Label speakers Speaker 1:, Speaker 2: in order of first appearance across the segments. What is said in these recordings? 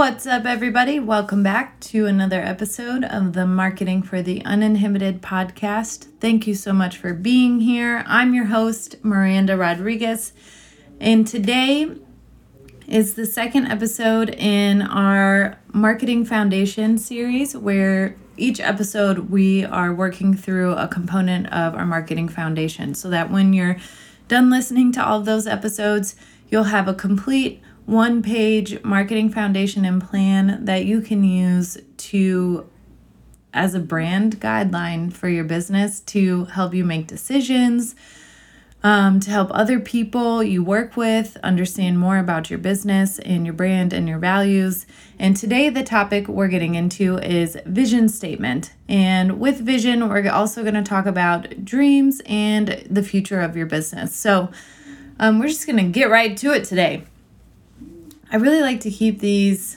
Speaker 1: What's up, everybody? Welcome back to another episode of the Marketing for the Uninhibited podcast. Thank you so much for being here. I'm your host, Miranda Rodriguez, and today is the second episode in our Marketing Foundation series where each episode we are working through a component of our marketing foundation so that when you're done listening to all those episodes, you'll have a complete one page marketing foundation and plan that you can use to as a brand guideline for your business to help you make decisions um, to help other people you work with understand more about your business and your brand and your values. And today, the topic we're getting into is vision statement. And with vision, we're also going to talk about dreams and the future of your business. So, um, we're just going to get right to it today. I really like to keep these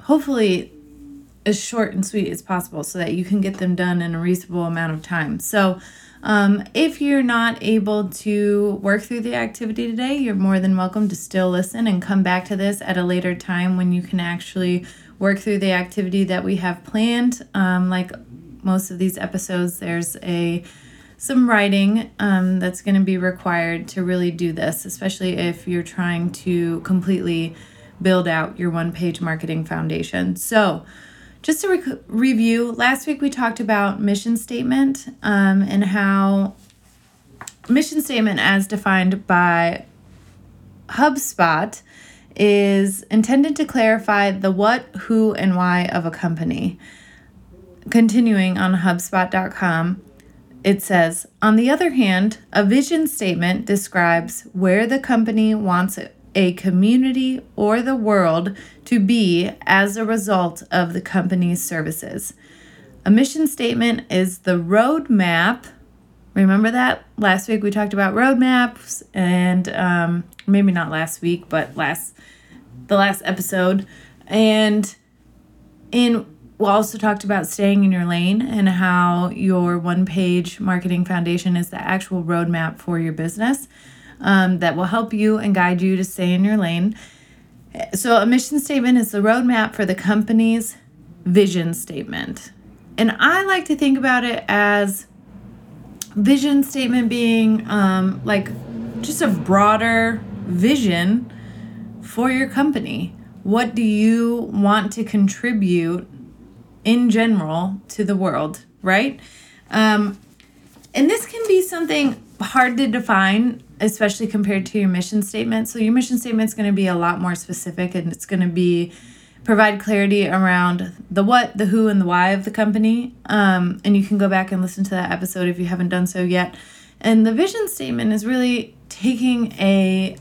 Speaker 1: hopefully as short and sweet as possible so that you can get them done in a reasonable amount of time. So, um, if you're not able to work through the activity today, you're more than welcome to still listen and come back to this at a later time when you can actually work through the activity that we have planned. Um, like most of these episodes, there's a some writing um, that's going to be required to really do this, especially if you're trying to completely build out your one page marketing foundation. So, just to re- review, last week we talked about mission statement um, and how mission statement, as defined by HubSpot, is intended to clarify the what, who, and why of a company. Continuing on HubSpot.com, it says, on the other hand, a vision statement describes where the company wants a community or the world to be as a result of the company's services. A mission statement is the roadmap. Remember that last week we talked about roadmaps, and um, maybe not last week, but last the last episode, and in we also talked about staying in your lane and how your one page marketing foundation is the actual roadmap for your business um, that will help you and guide you to stay in your lane. So, a mission statement is the roadmap for the company's vision statement. And I like to think about it as vision statement being um, like just a broader vision for your company. What do you want to contribute in general to the world, right? Um, and this can be something hard to define, especially compared to your mission statement. So, your mission statement is going to be a lot more specific and it's going to be provide clarity around the what, the who, and the why of the company. Um, and you can go back and listen to that episode if you haven't done so yet. And the vision statement is really taking a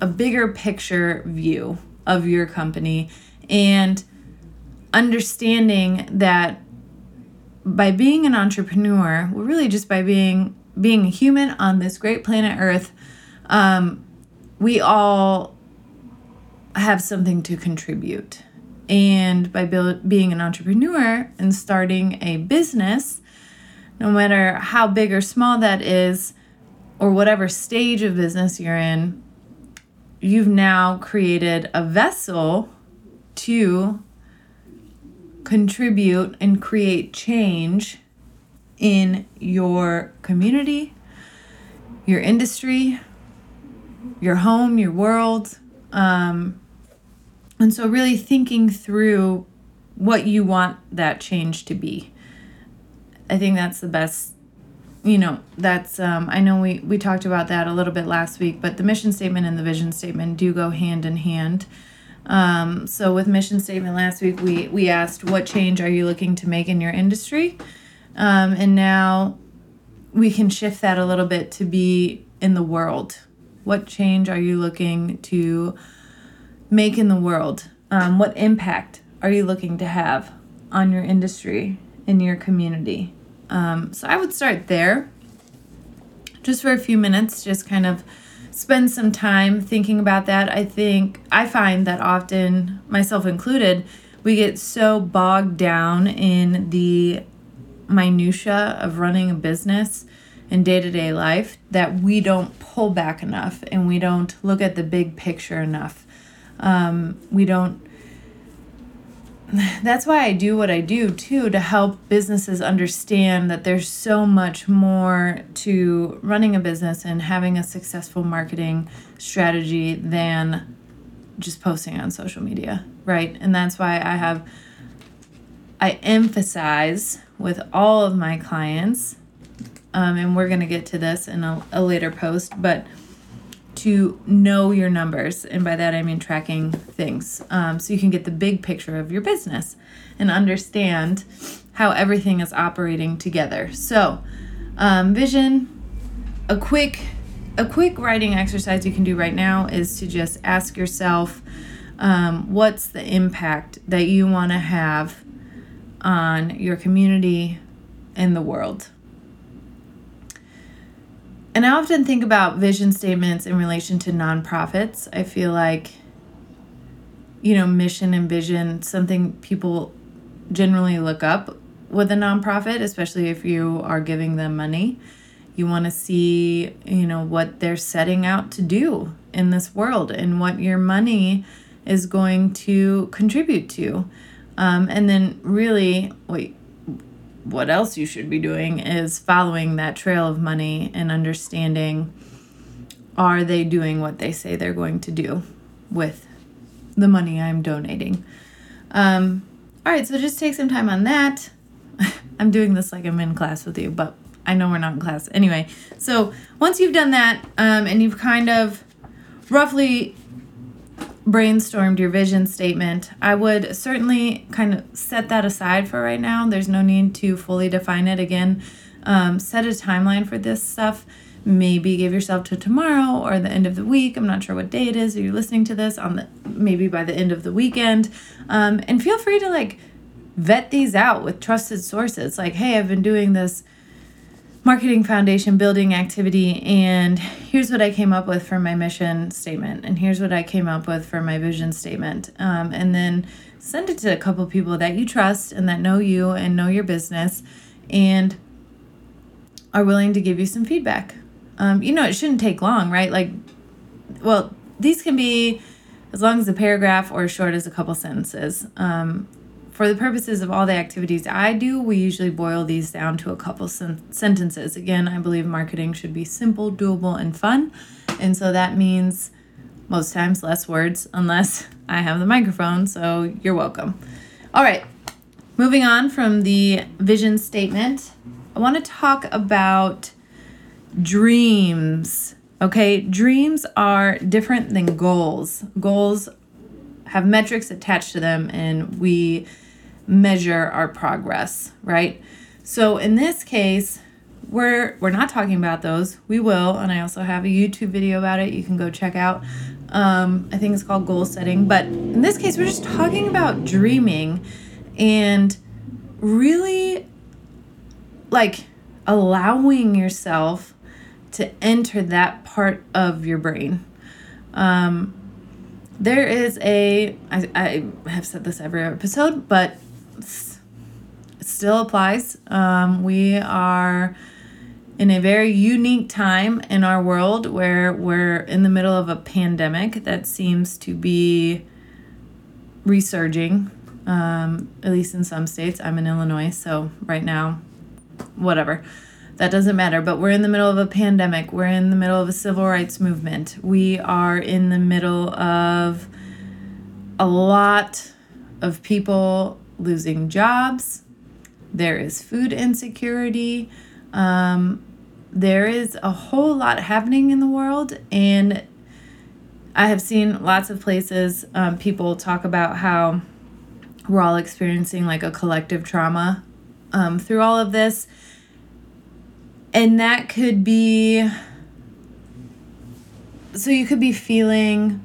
Speaker 1: a bigger picture view of your company and understanding that by being an entrepreneur, well, really just by being being a human on this great planet Earth, um, we all have something to contribute. And by build, being an entrepreneur and starting a business, no matter how big or small that is, or whatever stage of business you're in, you've now created a vessel to contribute and create change in your community, your industry, your home, your world. Um, and so, really thinking through what you want that change to be. I think that's the best. You know, that's, um, I know we, we talked about that a little bit last week, but the mission statement and the vision statement do go hand in hand. Um, so with mission statement last week, we we asked what change are you looking to make in your industry, um, and now we can shift that a little bit to be in the world. What change are you looking to make in the world? Um, what impact are you looking to have on your industry, in your community? Um, so I would start there just for a few minutes, just kind of spend some time thinking about that. I think I find that often, myself included, we get so bogged down in the minutia of running a business and day-to-day life that we don't pull back enough and we don't look at the big picture enough um, we don't that's why I do what I do too to help businesses understand that there's so much more to running a business and having a successful marketing strategy than just posting on social media, right? And that's why I have I emphasize with all of my clients um, and we're going to get to this in a, a later post, but to know your numbers. And by that, I mean tracking things. Um, so you can get the big picture of your business and understand how everything is operating together. So, um, vision, a quick a quick writing exercise you can do right now is to just ask yourself um, what's the impact that you want to have on your community and the world and I often think about vision statements in relation to nonprofits. I feel like, you know, mission and vision, something people generally look up with a nonprofit, especially if you are giving them money. You want to see, you know, what they're setting out to do in this world and what your money is going to contribute to. Um, and then, really, wait, what else you should be doing is following that trail of money and understanding are they doing what they say they're going to do with the money I'm donating. Um, all right, so just take some time on that. I'm doing this like I'm in class with you, but I know we're not in class. Anyway, so once you've done that um, and you've kind of roughly brainstormed your vision statement, I would certainly kind of set that aside for right now. There's no need to fully define it again. Um, set a timeline for this stuff. Maybe give yourself to tomorrow or the end of the week. I'm not sure what day it is. Are you listening to this on the maybe by the end of the weekend? Um, and feel free to like vet these out with trusted sources. Like, hey, I've been doing this marketing foundation building activity and here's what i came up with for my mission statement and here's what i came up with for my vision statement. Um, and then send it to a couple people that you trust and that know you and know your business and are willing to give you some feedback. Um, you know it shouldn't take long right? Like well these can be as long as a paragraph or as short as a couple sentences. Um, for the purposes of all the activities I do, we usually boil these down to a couple sen- sentences. Again, I believe marketing should be simple, doable, and fun. And so that means most times less words, unless I have the microphone. So you're welcome. All right, moving on from the vision statement, I want to talk about dreams. Okay, dreams are different than goals. Goals have metrics attached to them, and we measure our progress, right? So in this case, we're we're not talking about those. We will, and I also have a YouTube video about it. You can go check out. Um, I think it's called goal setting. But in this case, we're just talking about dreaming and really like allowing yourself to enter that part of your brain. Um, there is a I, I have said this every episode, but still applies. Um, we are in a very unique time in our world where we're in the middle of a pandemic that seems to be resurging, um, at least in some states. I'm in Illinois, so right now, whatever. That doesn't matter, but we're in the middle of a pandemic. We're in the middle of a civil rights movement. We are in the middle of a lot of people losing jobs, there is food insecurity, um, there is a whole lot happening in the world, and I have seen lots of places um, people talk about how we're all experiencing like a collective trauma um, through all of this. And that could be so you could be feeling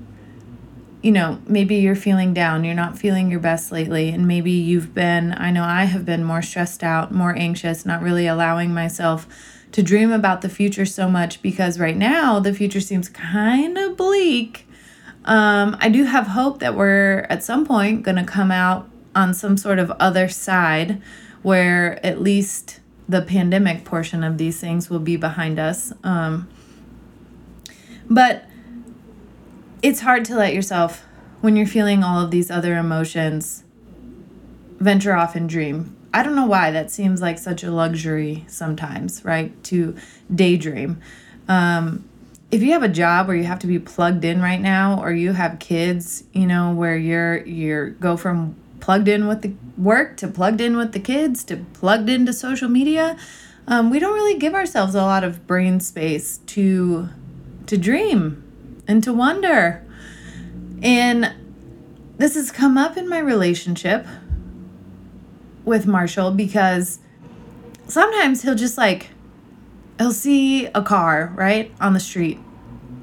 Speaker 1: you know, maybe you're feeling down, you're not feeling your best lately, and maybe you've been, I know I have been more stressed out, more anxious, not really allowing myself to dream about the future so much because right now the future seems kind of bleak. Um, I do have hope that we're at some point going to come out on some sort of other side where at least the pandemic portion of these things will be behind us. Um, but it's hard to let yourself, when you're feeling all of these other emotions, venture off and dream. I don't know why that seems like such a luxury sometimes, right? To daydream. Um, if you have a job where you have to be plugged in right now, or you have kids, you know, where you're you're go from plugged in with the work to plugged in with the kids to plugged into social media, um, we don't really give ourselves a lot of brain space to to dream and to wonder. And this has come up in my relationship with Marshall because sometimes he'll just like he'll see a car, right, on the street.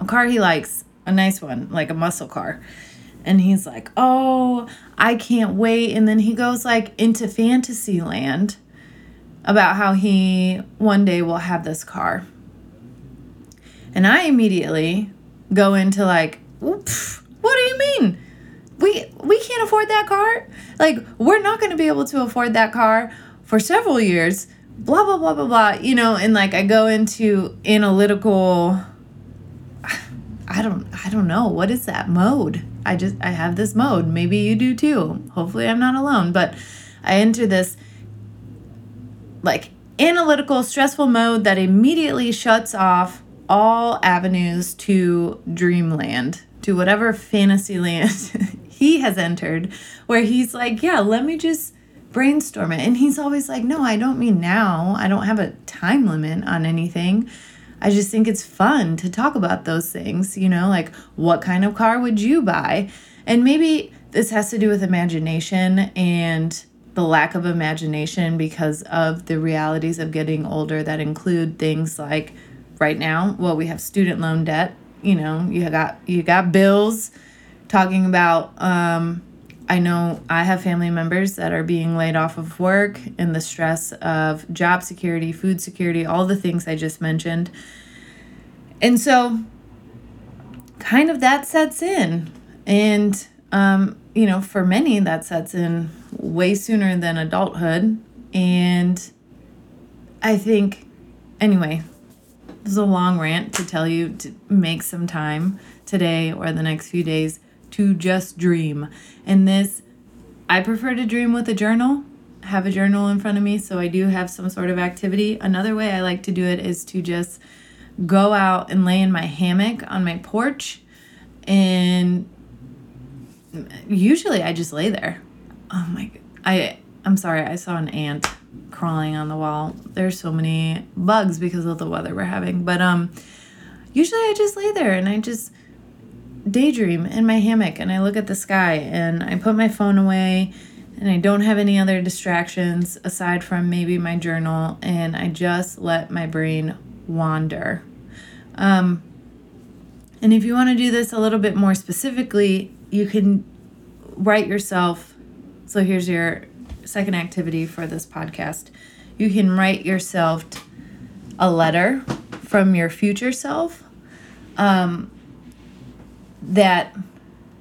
Speaker 1: A car he likes, a nice one, like a muscle car. And he's like, "Oh, I can't wait." And then he goes like into fantasy land about how he one day will have this car. And I immediately go into like, what do you mean? We we can't afford that car? Like we're not going to be able to afford that car for several years. Blah blah blah blah blah. You know, and like I go into analytical I don't I don't know what is that mode. I just I have this mode. Maybe you do too. Hopefully I'm not alone, but I enter this like analytical stressful mode that immediately shuts off all avenues to dreamland, to whatever fantasy land he has entered, where he's like, Yeah, let me just brainstorm it. And he's always like, No, I don't mean now. I don't have a time limit on anything. I just think it's fun to talk about those things, you know, like what kind of car would you buy? And maybe this has to do with imagination and the lack of imagination because of the realities of getting older that include things like right now well we have student loan debt you know you got you got bills talking about um, i know i have family members that are being laid off of work and the stress of job security food security all the things i just mentioned. And so kind of that sets in. And um, you know for many that sets in way sooner than adulthood. And i think anyway this is a long rant to tell you to make some time today or the next few days to just dream. And this, I prefer to dream with a journal. Have a journal in front of me so I do have some sort of activity. Another way I like to do it is to just go out and lay in my hammock on my porch and usually I just lay there. Oh my I I'm sorry, I saw an ant crawling on the wall. There's so many bugs because of the weather we're having. But um usually I just lay there and I just daydream in my hammock and I look at the sky and I put my phone away and I don't have any other distractions aside from maybe my journal and I just let my brain wander. Um and if you want to do this a little bit more specifically, you can write yourself. So here's your second activity for this podcast. You can write yourself a letter from your future self um, that,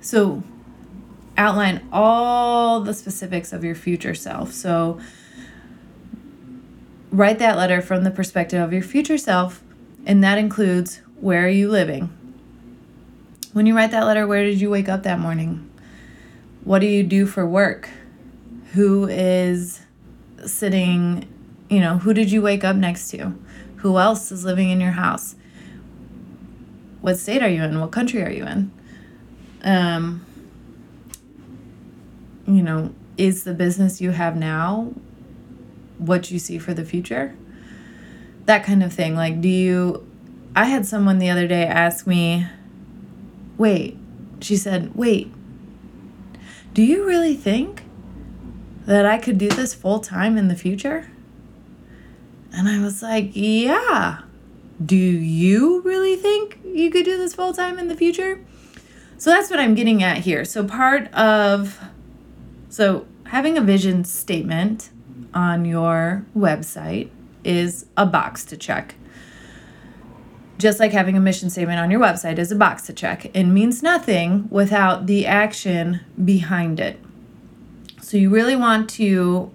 Speaker 1: so outline all the specifics of your future self. So write that letter from the perspective of your future self, and that includes where are you living? When you write that letter, where did you wake up that morning? What do you do for work? Who is sitting, you know, who did you wake up next to? Who else is living in your house? What state are you in? What country are you in? Um, you know, is the business you have now what you see for the future? That kind of thing. Like, do you. I had someone the other day ask me, wait, she said, wait, do you really think that I could do this full time in the future? And I was like, yeah. Do you really think you could do this full time in the future? So that's what I'm getting at here. So part of so having a vision statement on your website is a box to check. Just like having a mission statement on your website is a box to check. It means nothing without the action behind it. So you really want to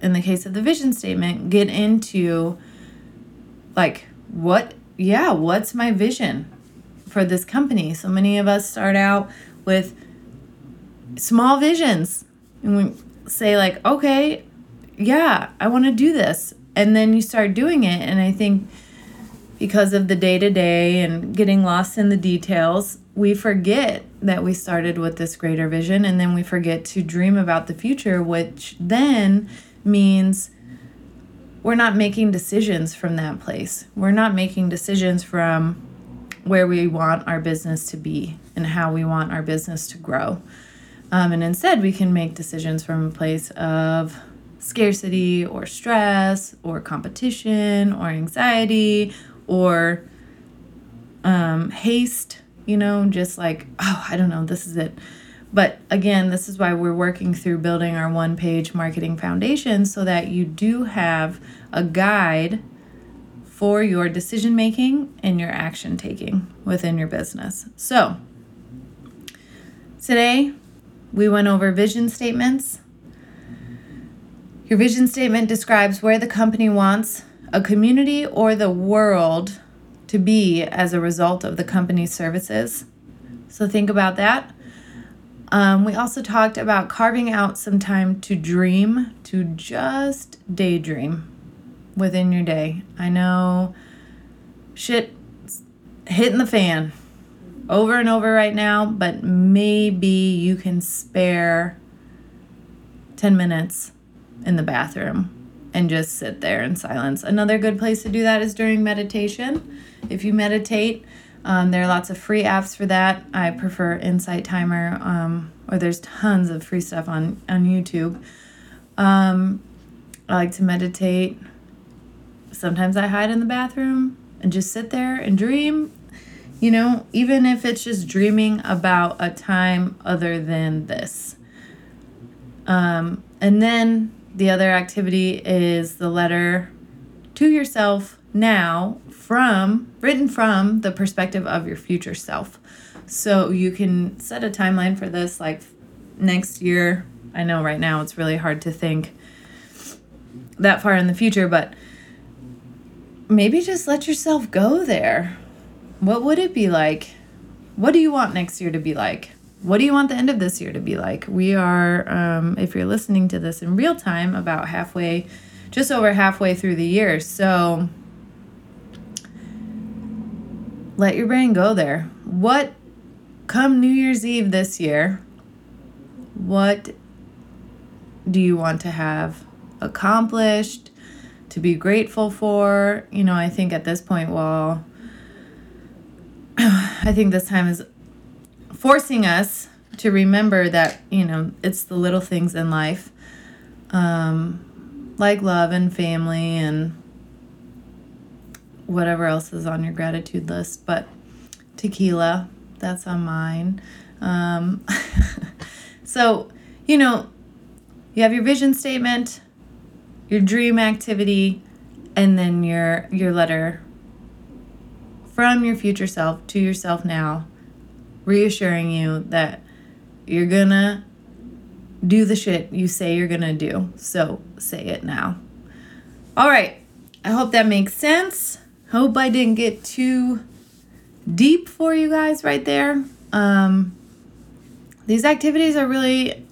Speaker 1: in the case of the vision statement get into like what yeah, what's my vision? for this company. So many of us start out with small visions and we say like, "Okay, yeah, I want to do this." And then you start doing it and I think because of the day-to-day and getting lost in the details, we forget that we started with this greater vision and then we forget to dream about the future, which then means we're not making decisions from that place. We're not making decisions from where we want our business to be and how we want our business to grow. Um, and instead, we can make decisions from a place of scarcity or stress or competition or anxiety or um, haste, you know, just like, oh, I don't know, this is it. But again, this is why we're working through building our one page marketing foundation so that you do have a guide for your decision making and your action taking within your business. So, today we went over vision statements. Your vision statement describes where the company wants a community or the world to be as a result of the company's services. So, think about that. Um, we also talked about carving out some time to dream, to just daydream within your day. I know shit hitting the fan over and over right now, but maybe you can spare 10 minutes in the bathroom and just sit there in silence. Another good place to do that is during meditation. If you meditate, um, there are lots of free apps for that. I prefer Insight Timer, um, or there's tons of free stuff on, on YouTube. Um, I like to meditate sometimes I hide in the bathroom and just sit there and dream. You know, even if it's just dreaming about a time other than this. Um, and then the other activity is the letter to yourself now from written from the perspective of your future self. So you can set a timeline for this like next year. I know right now it's really hard to think that far in the future, but maybe just let yourself go there. What would it be like? What do you want next year to be like? What do you want the end of this year to be like? We are, um, if you're listening to this in real time, about halfway, just over halfway through the year. So let your brain go there. What, come New Year's Eve this year, what do you want to have accomplished? to be grateful for. You know, I think at this point, well, I think this time is forcing us to remember that, you know, it's the little things in life, um, like love and family and whatever else is on your gratitude list. But tequila, that's on mine. Um, so, you know, you have your vision statement your dream activity, and then your your letter from your future self to yourself now, reassuring you that you're gonna do the shit you say you're gonna do. So say it now. All right. I hope that makes sense. Hope I didn't get too deep for you guys right there. Um, these activities are really,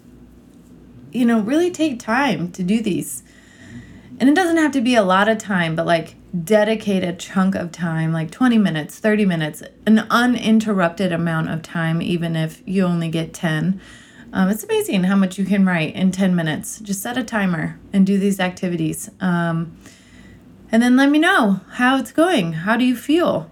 Speaker 1: you know, really take time to do these and it doesn't have to be a lot of time, but like dedicate a chunk of time, like 20 minutes, 30 minutes, an uninterrupted amount of time, even if you only get 10. Um, it's amazing how much you can write in 10 minutes. Just set a timer and do these activities. Um, and then let me know how it's going. How do you feel?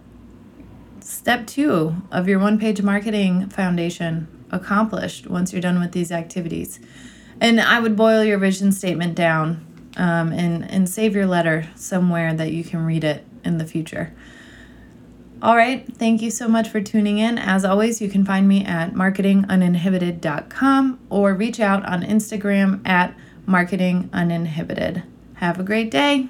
Speaker 1: Step two of your one page marketing foundation accomplished once you're done with these activities. And I would boil your vision statement down um, and and save your letter somewhere that you can read it in the future. All right. Thank you so much for tuning in. As always, you can find me at marketinguninhibited.com or reach out on Instagram at marketinguninhibited. Have a great day.